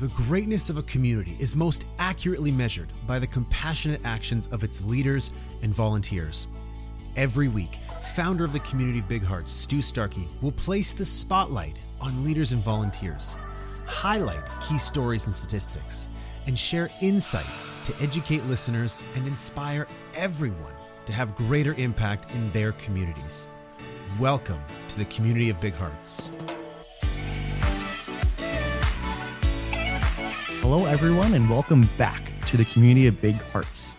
The greatness of a community is most accurately measured by the compassionate actions of its leaders and volunteers. Every week, founder of the community Big Hearts, Stu Starkey, will place the spotlight on leaders and volunteers, highlight key stories and statistics, and share insights to educate listeners and inspire everyone to have greater impact in their communities. Welcome to the community of Big Hearts. Hello, everyone, and welcome back to the community of Big Hearts.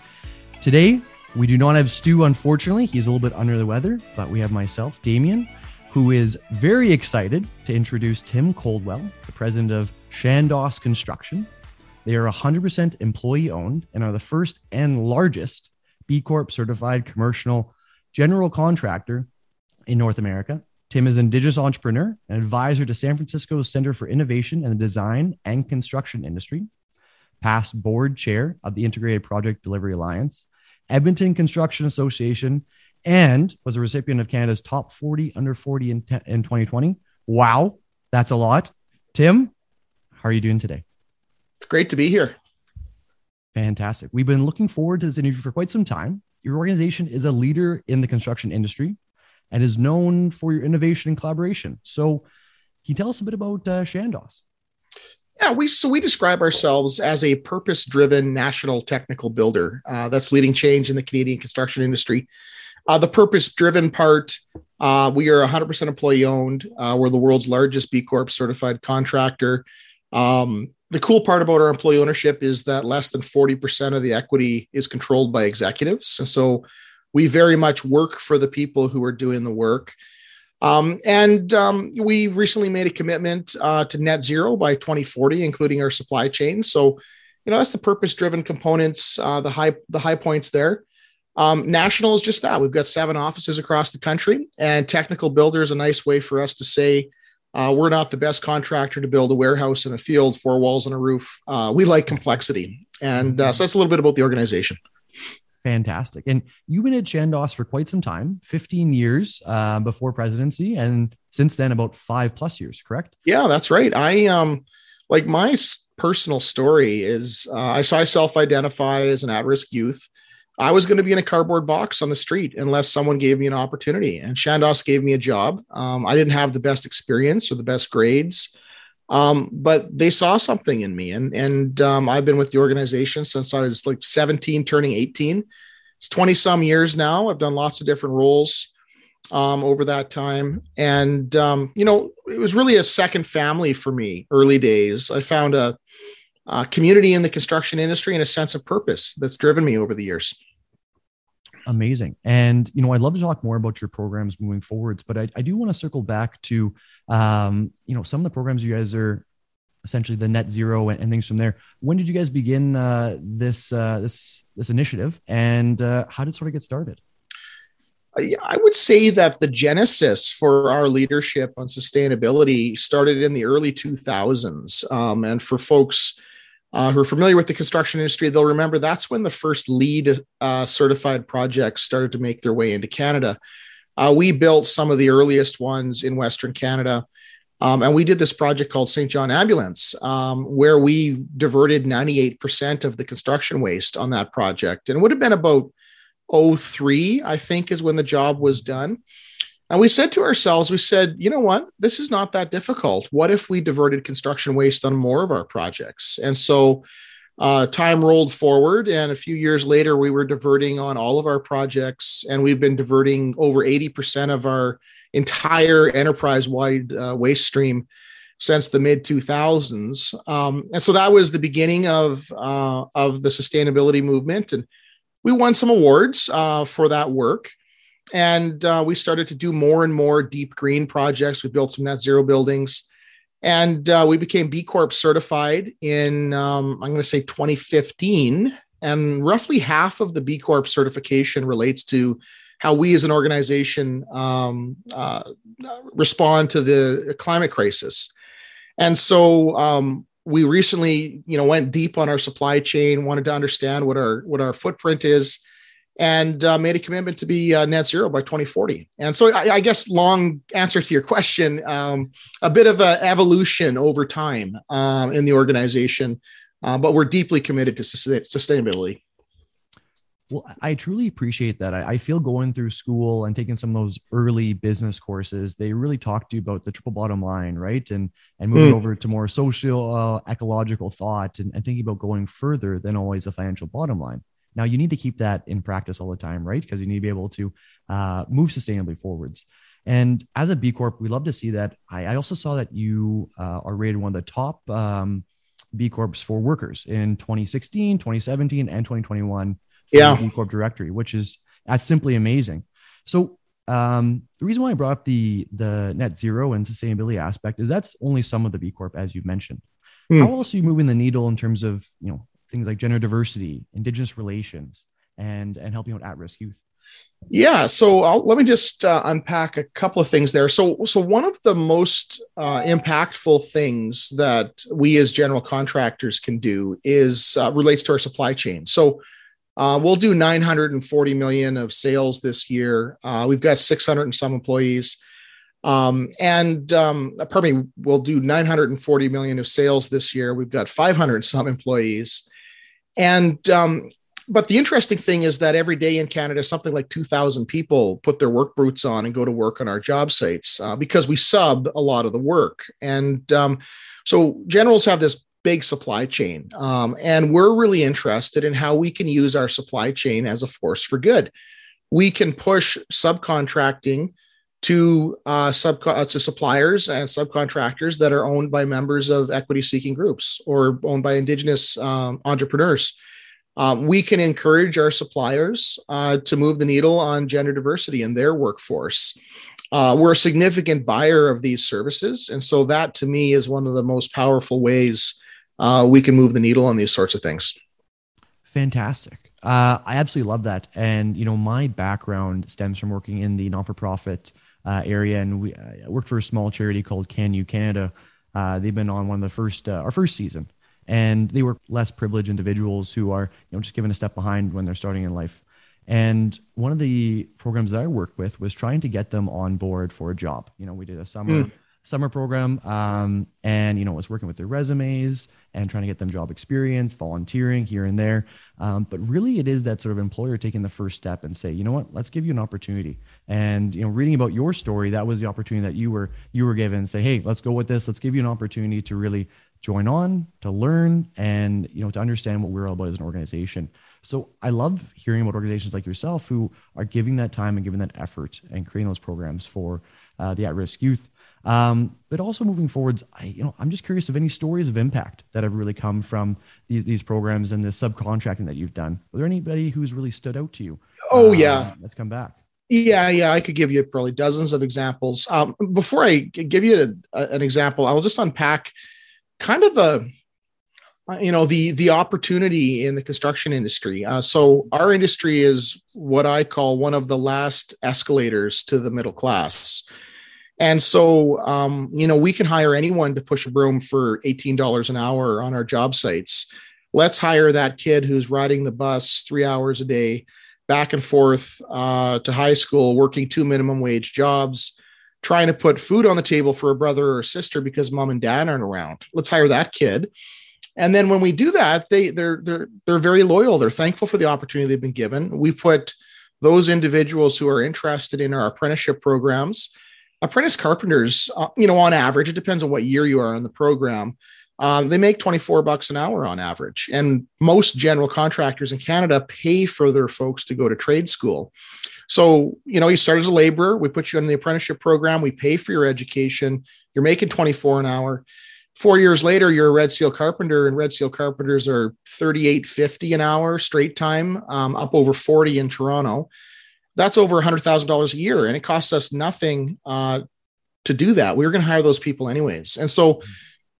Today, we do not have Stu, unfortunately. He's a little bit under the weather, but we have myself, Damian, who is very excited to introduce Tim Coldwell, the president of Chandos Construction. They are 100% employee owned and are the first and largest B Corp certified commercial general contractor in North America. Tim is an Indigenous entrepreneur and advisor to San Francisco's Center for Innovation in the Design and Construction Industry, past board chair of the Integrated Project Delivery Alliance, Edmonton Construction Association, and was a recipient of Canada's top 40 under 40 in, te- in 2020. Wow, that's a lot. Tim, how are you doing today? It's great to be here. Fantastic. We've been looking forward to this interview for quite some time. Your organization is a leader in the construction industry and is known for your innovation and collaboration. So, can you tell us a bit about uh, Chandos? Yeah, we so we describe ourselves as a purpose-driven national technical builder uh, that's leading change in the Canadian construction industry. Uh, the purpose-driven part, uh, we are 100% employee-owned. Uh, we're the world's largest B Corp certified contractor. Um, the cool part about our employee ownership is that less than 40% of the equity is controlled by executives, and so we very much work for the people who are doing the work. Um, and um, we recently made a commitment uh, to net zero by 2040, including our supply chain. So, you know, that's the purpose-driven components, uh, the high the high points there. Um, national is just that. We've got seven offices across the country, and technical builder is a nice way for us to say uh, we're not the best contractor to build a warehouse in a field, four walls and a roof. Uh, we like complexity, and uh, so that's a little bit about the organization. Fantastic. And you've been at Chandos for quite some time 15 years uh, before presidency, and since then, about five plus years, correct? Yeah, that's right. I, um, like, my personal story is uh, I saw self identify as an at risk youth. I was going to be in a cardboard box on the street unless someone gave me an opportunity. And Chandos gave me a job. Um, I didn't have the best experience or the best grades. Um, but they saw something in me, and and um, I've been with the organization since I was like 17, turning 18. It's 20 some years now. I've done lots of different roles um, over that time, and um, you know, it was really a second family for me. Early days, I found a, a community in the construction industry and a sense of purpose that's driven me over the years amazing. And you know, I'd love to talk more about your programs moving forwards, but I, I do want to circle back to um, you know some of the programs you guys are essentially the net zero and, and things from there. When did you guys begin uh, this uh, this this initiative, and uh, how did it sort of get started? I would say that the genesis for our leadership on sustainability started in the early 2000s. Um, and for folks uh, who are familiar with the construction industry, they'll remember that's when the first LEED uh, certified projects started to make their way into Canada. Uh, we built some of the earliest ones in Western Canada. Um, and we did this project called St. John Ambulance, um, where we diverted 98% of the construction waste on that project. And it would have been about 03, I think, is when the job was done. And we said to ourselves, we said, you know what? This is not that difficult. What if we diverted construction waste on more of our projects? And so uh, time rolled forward, and a few years later, we were diverting on all of our projects, and we've been diverting over 80% of our entire enterprise wide uh, waste stream since the mid 2000s. Um, and so that was the beginning of, uh, of the sustainability movement. And we won some awards uh, for that work and uh, we started to do more and more deep green projects. We built some net zero buildings, and uh, we became B Corp certified in um, I'm going to say 2015. And roughly half of the B Corp certification relates to how we as an organization um, uh, respond to the climate crisis. And so um, we recently, you know, went deep on our supply chain, wanted to understand what our what our footprint is and uh, made a commitment to be uh, net zero by 2040. And so, I, I guess, long answer to your question, um, a bit of an evolution over time um, in the organization, uh, but we're deeply committed to sustainability. Well, I truly appreciate that. I, I, feel going through school and taking some of those early business courses, they really talk to you about the triple bottom line, right? And and moving mm. over to more social, uh, ecological thought and, and thinking about going further than always the financial bottom line. Now you need to keep that in practice all the time, right? Because you need to be able to uh, move sustainably forwards. And as a B Corp, we love to see that. I, I also saw that you uh, are rated one of the top um, B Corps for workers in 2016, 2017, and 2021 yeah. B Corp directory, which is that's simply amazing. So um, the reason why I brought up the the net zero and sustainability aspect is that's only some of the B Corp, as you mentioned. Mm. How else are you moving the needle in terms of you know things like gender diversity, indigenous relations, and and helping out at risk youth? Yeah, so I'll, let me just uh, unpack a couple of things there. So, so one of the most uh, impactful things that we as general contractors can do is uh, relates to our supply chain. So, uh, we'll do 940 million of sales this year. Uh, we've got 600 and some employees. Um, and um, pardon me, we'll do 940 million of sales this year. We've got 500 and some employees. And um, but the interesting thing is that every day in Canada, something like 2,000 people put their work boots on and go to work on our job sites uh, because we sub a lot of the work. And um, so generals have this big supply chain. Um, and we're really interested in how we can use our supply chain as a force for good. We can push subcontracting to uh, sub uh, to suppliers and subcontractors that are owned by members of equity seeking groups or owned by indigenous um, entrepreneurs. Um, we can encourage our suppliers uh, to move the needle on gender diversity in their workforce. Uh, we're a significant buyer of these services. And so that to me is one of the most powerful ways uh, we can move the needle on these sorts of things. Fantastic. Uh, I absolutely love that. And, you know, my background stems from working in the non for profit uh, area. And we uh, worked for a small charity called CanU Canada. Uh, they've been on one of the first, uh, our first season. And they work less privileged individuals who are, you know, just given a step behind when they're starting in life. And one of the programs that I worked with was trying to get them on board for a job. You know, we did a summer mm. Summer program, um, and you know, was working with their resumes, and trying to get them job experience, volunteering here and there. Um, but really, it is that sort of employer taking the first step and say, you know what, let's give you an opportunity. And you know, reading about your story, that was the opportunity that you were you were given. Say, hey, let's go with this. Let's give you an opportunity to really join on, to learn, and you know, to understand what we're all about as an organization. So I love hearing about organizations like yourself who are giving that time and giving that effort and creating those programs for uh, the at-risk youth. Um, but also moving forwards, I, you know, I'm just curious of any stories of impact that have really come from these, these programs and the subcontracting that you've done. Are there anybody who's really stood out to you? Oh, uh, yeah. That's come back. Yeah, yeah, I could give you probably dozens of examples. Um, before I give you a, a, an example, I'll just unpack kind of the, uh, you know, the the opportunity in the construction industry. Uh, so our industry is what I call one of the last escalators to the middle class. And so, um, you know, we can hire anyone to push a broom for $18 an hour on our job sites. Let's hire that kid who's riding the bus three hours a day back and forth uh, to high school, working two minimum wage jobs, trying to put food on the table for a brother or a sister because mom and dad aren't around. Let's hire that kid. And then when we do that, they they're they're they're very loyal. They're thankful for the opportunity they've been given. We put those individuals who are interested in our apprenticeship programs apprentice carpenters, uh, you know, on average, it depends on what year you are in the program. Um, they make 24 bucks an hour on average. And most general contractors in Canada pay for their folks to go to trade school. So, you know, you start as a laborer, we put you in the apprenticeship program, we pay for your education, you're making 24 an hour. Four years later, you're a Red Seal carpenter, and Red Seal carpenters are 38.50 an hour straight time, um, up over 40 in Toronto that's over $100,000 a year. And it costs us nothing uh, to do that. We are going to hire those people anyways. And so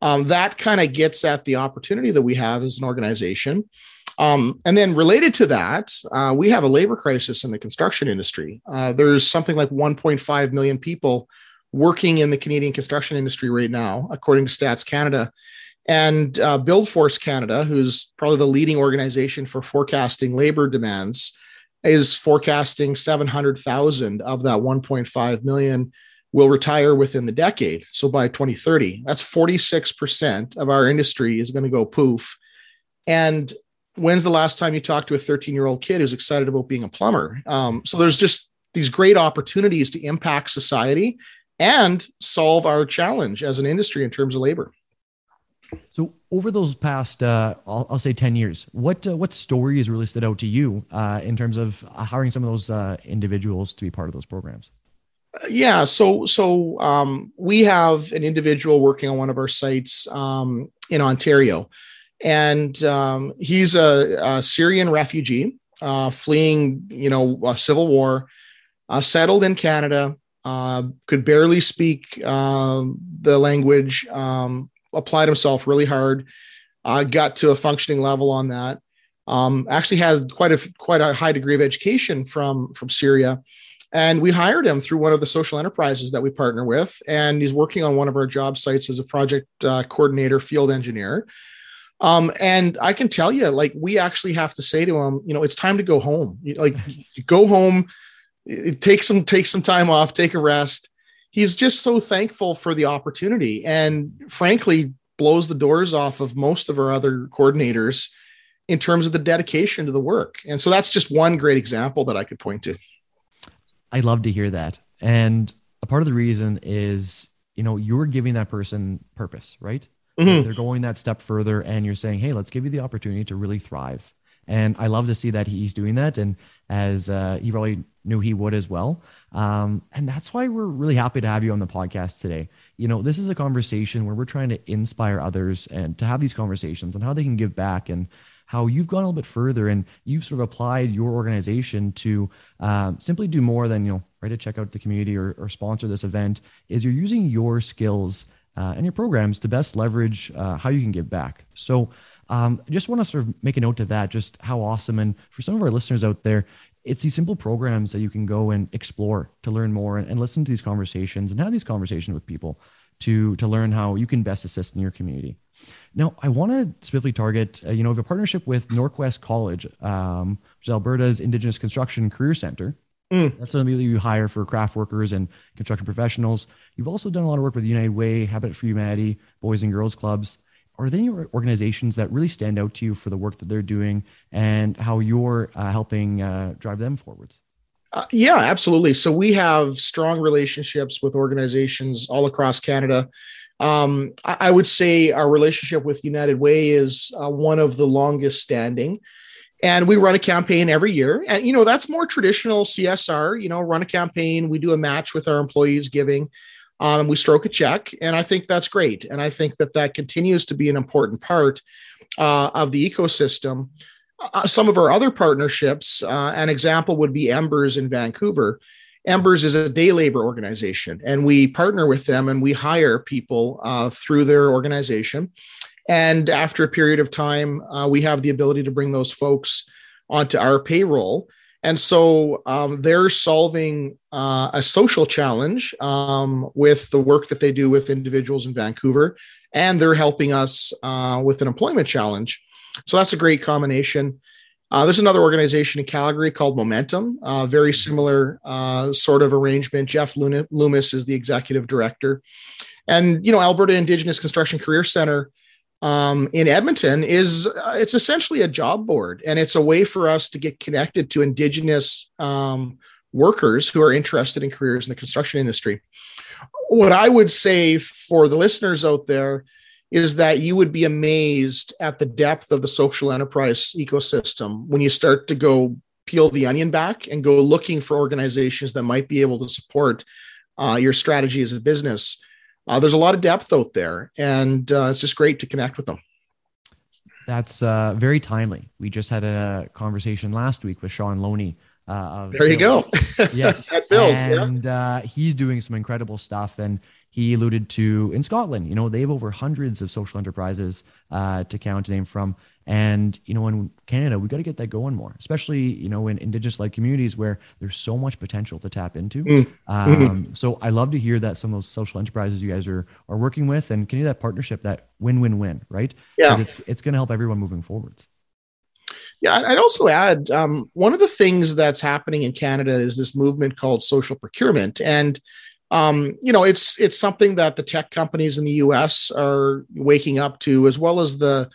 um, that kind of gets at the opportunity that we have as an organization. Um, and then related to that, uh, we have a labor crisis in the construction industry. Uh, there's something like 1.5 million people working in the Canadian construction industry right now, according to Stats Canada. And uh, Buildforce Canada, who's probably the leading organization for forecasting labor demands, is forecasting 700,000 of that 1.5 million will retire within the decade. So by 2030, that's 46% of our industry is going to go poof. And when's the last time you talked to a 13 year old kid who's excited about being a plumber? Um, so there's just these great opportunities to impact society and solve our challenge as an industry in terms of labor. So over those past, uh, I'll, I'll, say ten years, what uh, what stories has really stood out to you uh, in terms of hiring some of those uh, individuals to be part of those programs? Yeah, so so um, we have an individual working on one of our sites um, in Ontario, and um, he's a, a, Syrian refugee uh, fleeing, you know, a civil war, uh, settled in Canada, uh, could barely speak um, the language, um, applied himself really hard, uh, got to a functioning level on that. Um, actually had quite a quite a high degree of education from from Syria and we hired him through one of the social enterprises that we partner with. And he's working on one of our job sites as a project uh, coordinator, field engineer. Um, and I can tell you, like, we actually have to say to him, you know, it's time to go home. Like, go home, take some take some time off, take a rest. He's just so thankful for the opportunity, and frankly, blows the doors off of most of our other coordinators in terms of the dedication to the work. And so that's just one great example that I could point to. I love to hear that. And a part of the reason is, you know, you're giving that person purpose, right? Mm-hmm. They're going that step further and you're saying, hey, let's give you the opportunity to really thrive. And I love to see that he's doing that. And as uh, he probably knew he would as well. Um, and that's why we're really happy to have you on the podcast today. You know, this is a conversation where we're trying to inspire others and to have these conversations on how they can give back and how you've gone a little bit further and you've sort of applied your organization to um, simply do more than you know write a check out the community or, or sponsor this event is you're using your skills uh, and your programs to best leverage uh, how you can give back so um, I just want to sort of make a note of that, just how awesome. And for some of our listeners out there, it's these simple programs that you can go and explore to learn more and, and listen to these conversations and have these conversations with people to, to learn how you can best assist in your community. Now, I want to specifically target, uh, you know, we have a partnership with NorQuest College, um, which is Alberta's Indigenous Construction Career Center. Mm. That's something that you hire for craft workers and construction professionals. You've also done a lot of work with United Way, Habitat for Humanity, Boys and Girls Clubs. Are there any organizations that really stand out to you for the work that they're doing and how you're uh, helping uh, drive them forwards? Uh, yeah, absolutely. So we have strong relationships with organizations all across Canada. Um, I would say our relationship with United Way is uh, one of the longest standing. And we run a campaign every year. And, you know, that's more traditional CSR, you know, run a campaign. We do a match with our employees giving. Um, we stroke a check. And I think that's great. And I think that that continues to be an important part uh, of the ecosystem. Uh, some of our other partnerships, uh, an example would be Embers in Vancouver. Embers is a day labor organization, and we partner with them and we hire people uh, through their organization. And after a period of time, uh, we have the ability to bring those folks onto our payroll. And so um, they're solving uh, a social challenge um, with the work that they do with individuals in Vancouver, and they're helping us uh, with an employment challenge. So that's a great combination. Uh, there's another organization in Calgary called Momentum, uh, very similar uh, sort of arrangement. Jeff Loomis is the executive director. And, you know, Alberta Indigenous Construction Career Center um, in Edmonton is uh, it's essentially a job board and it's a way for us to get connected to Indigenous um, workers who are interested in careers in the construction industry. What I would say for the listeners out there is that you would be amazed at the depth of the social enterprise ecosystem when you start to go peel the onion back and go looking for organizations that might be able to support uh, your strategy as a business. Uh, there's a lot of depth out there, and uh, it's just great to connect with them. That's uh, very timely. We just had a conversation last week with Sean Loney. Uh, there you go. yes, and yeah. Uh, he's doing some incredible stuff, and he alluded to in Scotland. You know, they have over hundreds of social enterprises uh, to count to name from. And, you know, in Canada, we got to get that going more, especially, you know, in indigenous like communities where there's so much potential to tap into. Mm. Um, mm-hmm. So I love to hear that some of those social enterprises you guys are, are working with and can you that partnership, that win, win, win, right? Yeah. It's, it's going to help everyone moving forwards. Yeah, I'd also add um, one of the things that's happening in Canada is this movement called social procurement, and um, you know, it's it's something that the tech companies in the U.S. are waking up to, as well as the,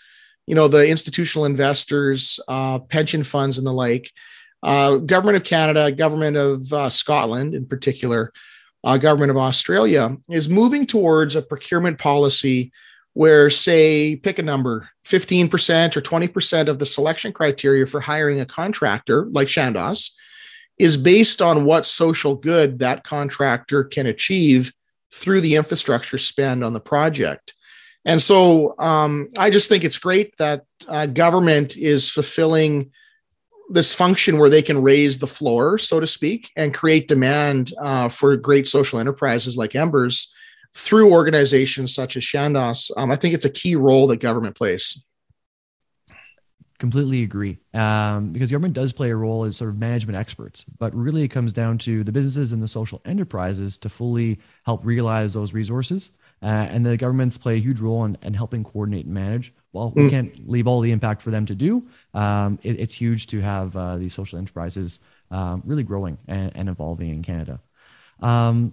you know, the institutional investors, uh, pension funds, and the like. Uh, government of Canada, government of uh, Scotland, in particular, uh, government of Australia, is moving towards a procurement policy where, say, pick a number, 15% or 20% of the selection criteria for hiring a contractor like Chandos is based on what social good that contractor can achieve through the infrastructure spend on the project. And so um, I just think it's great that uh, government is fulfilling this function where they can raise the floor, so to speak, and create demand uh, for great social enterprises like Embers through organizations such as Chandos. Um, I think it's a key role that government plays. Completely agree. Um, because government does play a role as sort of management experts but really it comes down to the businesses and the social enterprises to fully help realize those resources uh, and the governments play a huge role in, in helping coordinate and manage well we mm. can't leave all the impact for them to do um, it, it's huge to have uh, these social enterprises um, really growing and, and, evolving in canada um,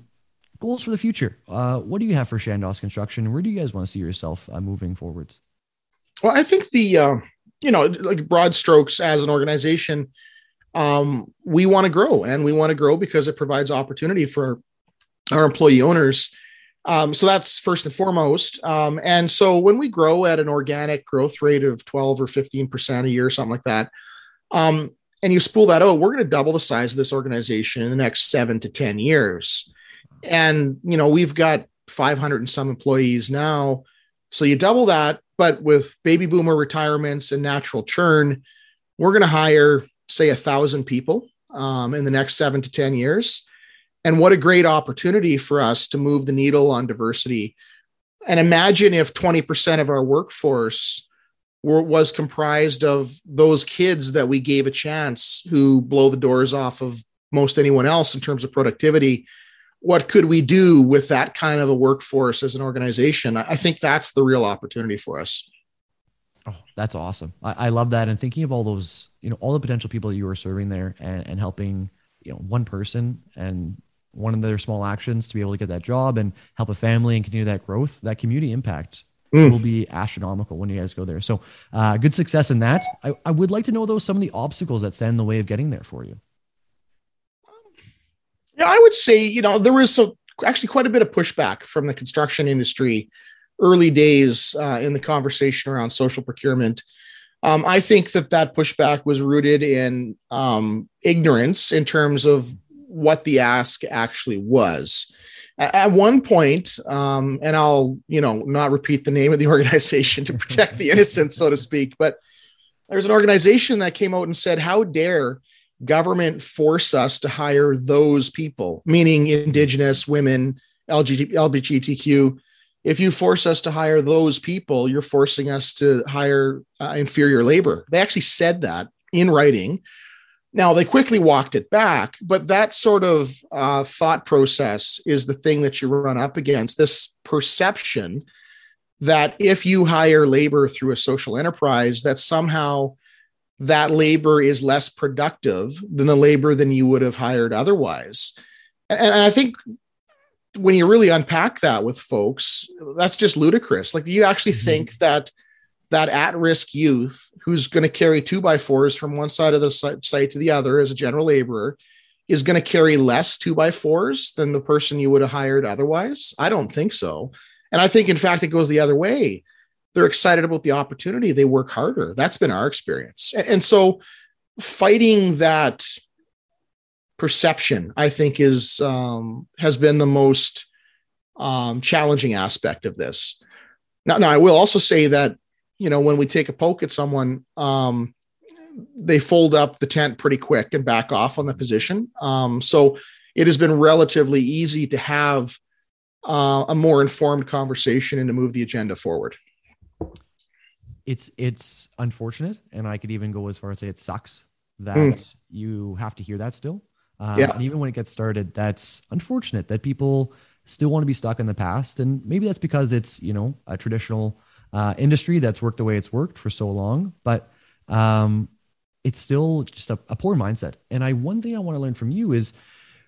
goals for the future uh, what do you have for Chandos construction where do you guys want to see yourself uh, moving forwards well i think the uh, you know, like broad strokes as an organization, um, we want to grow and we want to grow because it provides opportunity for our employee owners. Um, so that's first and foremost. Um, and so when we grow at an organic growth rate of 12 or 15% a year, something like that, um, and you spool that oh, we're going to double the size of this organization in the next seven to 10 years. And, you know, we've got 500 and some employees now. So you double that, but with baby boomer retirements and natural churn, we're going to hire, say, a thousand people um, in the next seven to 10 years. And what a great opportunity for us to move the needle on diversity. And imagine if 20% of our workforce were, was comprised of those kids that we gave a chance who blow the doors off of most anyone else in terms of productivity what could we do with that kind of a workforce as an organization? I think that's the real opportunity for us. Oh, that's awesome. I, I, love that. And thinking of all those, you know, all the potential people that you were serving there and, and helping, you know, one person and one of their small actions to be able to get that job and help a family and continue that growth, that community impact mm. will be astronomical when you guys go there. So uh, good success in that. I, I would like to know though, some of the obstacles that stand in the way of getting there for you. Yeah, I would say, you know, there was some, actually quite a bit of pushback from the construction industry early days uh, in the conversation around social procurement. Um, I think that that pushback was rooted in um, ignorance in terms of what the ask actually was. At one point, um, and I'll you know not repeat the name of the organization to protect the innocent, so to speak, but there's an organization that came out and said, "How dare government force us to hire those people, meaning indigenous women, LGBT, LGBTQ. If you force us to hire those people, you're forcing us to hire uh, inferior labor. They actually said that in writing. Now, they quickly walked it back, but that sort of uh, thought process is the thing that you run up against this perception that if you hire labor through a social enterprise, that somehow that labor is less productive than the labor than you would have hired otherwise. And, and I think when you really unpack that with folks, that's just ludicrous. Like, do you actually mm-hmm. think that that at-risk youth who's going to carry two by fours from one side of the site to the other as a general laborer is going to carry less two by fours than the person you would have hired otherwise? I don't think so. And I think, in fact, it goes the other way. They're excited about the opportunity. They work harder. That's been our experience. And so fighting that perception i think is um, has been the most um, challenging aspect of this. Now, now i will also say that you know when we take a poke at someone um, they fold up the tent pretty quick and back off on the position um, so it has been relatively easy to have uh, a more informed conversation and to move the agenda forward it's it's unfortunate, and I could even go as far as say it sucks that mm. you have to hear that still. Um, yeah. And even when it gets started, that's unfortunate that people still want to be stuck in the past, and maybe that's because it's you know a traditional uh, industry that's worked the way it's worked for so long. But um, it's still just a, a poor mindset. And I one thing I want to learn from you is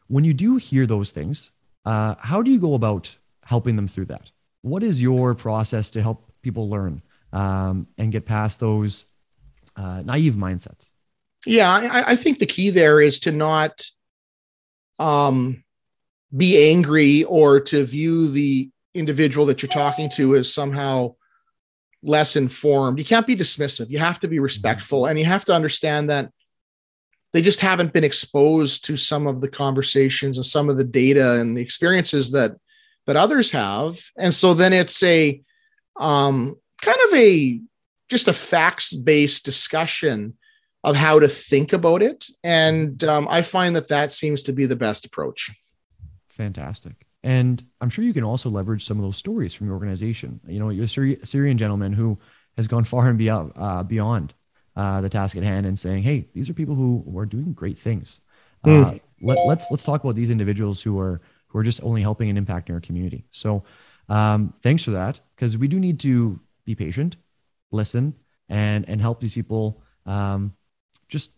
when you do hear those things, uh, how do you go about helping them through that? What is your process to help people learn um, and get past those uh, naive mindsets? Yeah, I, I, think the key there is to not um, be angry or to view the individual that you're talking to as somehow less informed. You can't be dismissive. You have to be respectful and you have to understand that they just haven't been exposed to some of the conversations and some of the data and the experiences that that others have. And so then it's a um, kind of a just a facts based discussion of how to think about it. And um, I find that that seems to be the best approach. Fantastic. And I'm sure you can also leverage some of those stories from your organization. You know, you're a Syrian gentleman who has gone far and beyond, uh, beyond uh, the task at hand and saying, "Hey, these are people who, who are doing great things." Mm. Uh, let, us let's, let's talk about these individuals who are who are just only helping and impacting our community. So, um, thanks for that because we do need to be patient, listen, and and help these people um, just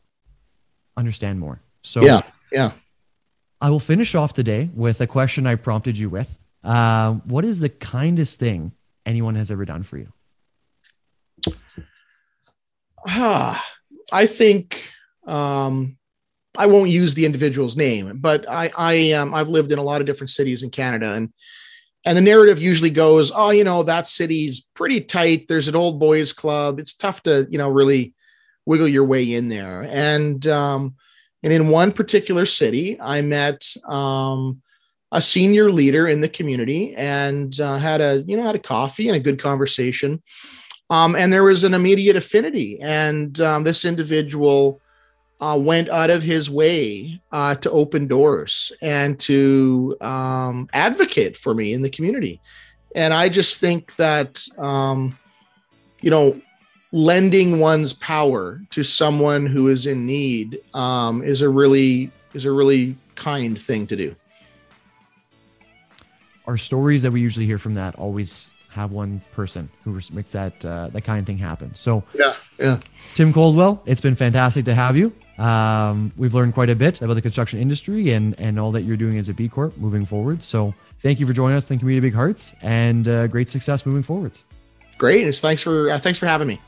understand more. So yeah, yeah. I will finish off today with a question I prompted you with. Uh, what is the kindest thing anyone has ever done for you? Ah, I think um, I won't use the individual's name, but I, I um, I've lived in a lot of different cities in Canada, and and the narrative usually goes, oh, you know, that city's pretty tight. There's an old boys club. It's tough to, you know, really wiggle your way in there. And um, and in one particular city, I met um, a senior leader in the community and uh, had a you know had a coffee and a good conversation. Um, and there was an immediate affinity, and um, this individual uh, went out of his way uh, to open doors and to um, advocate for me in the community. And I just think that, um, you know, lending one's power to someone who is in need um, is a really is a really kind thing to do. Our stories that we usually hear from that always have one person who makes that uh, that kind of thing happen. So yeah, yeah. Tim Coldwell, it's been fantastic to have you. Um, we've learned quite a bit about the construction industry and and all that you're doing as a B Corp moving forward. So thank you for joining us. Thank you, Community Big Hearts, and uh, great success moving forwards. Great, and thanks for uh, thanks for having me.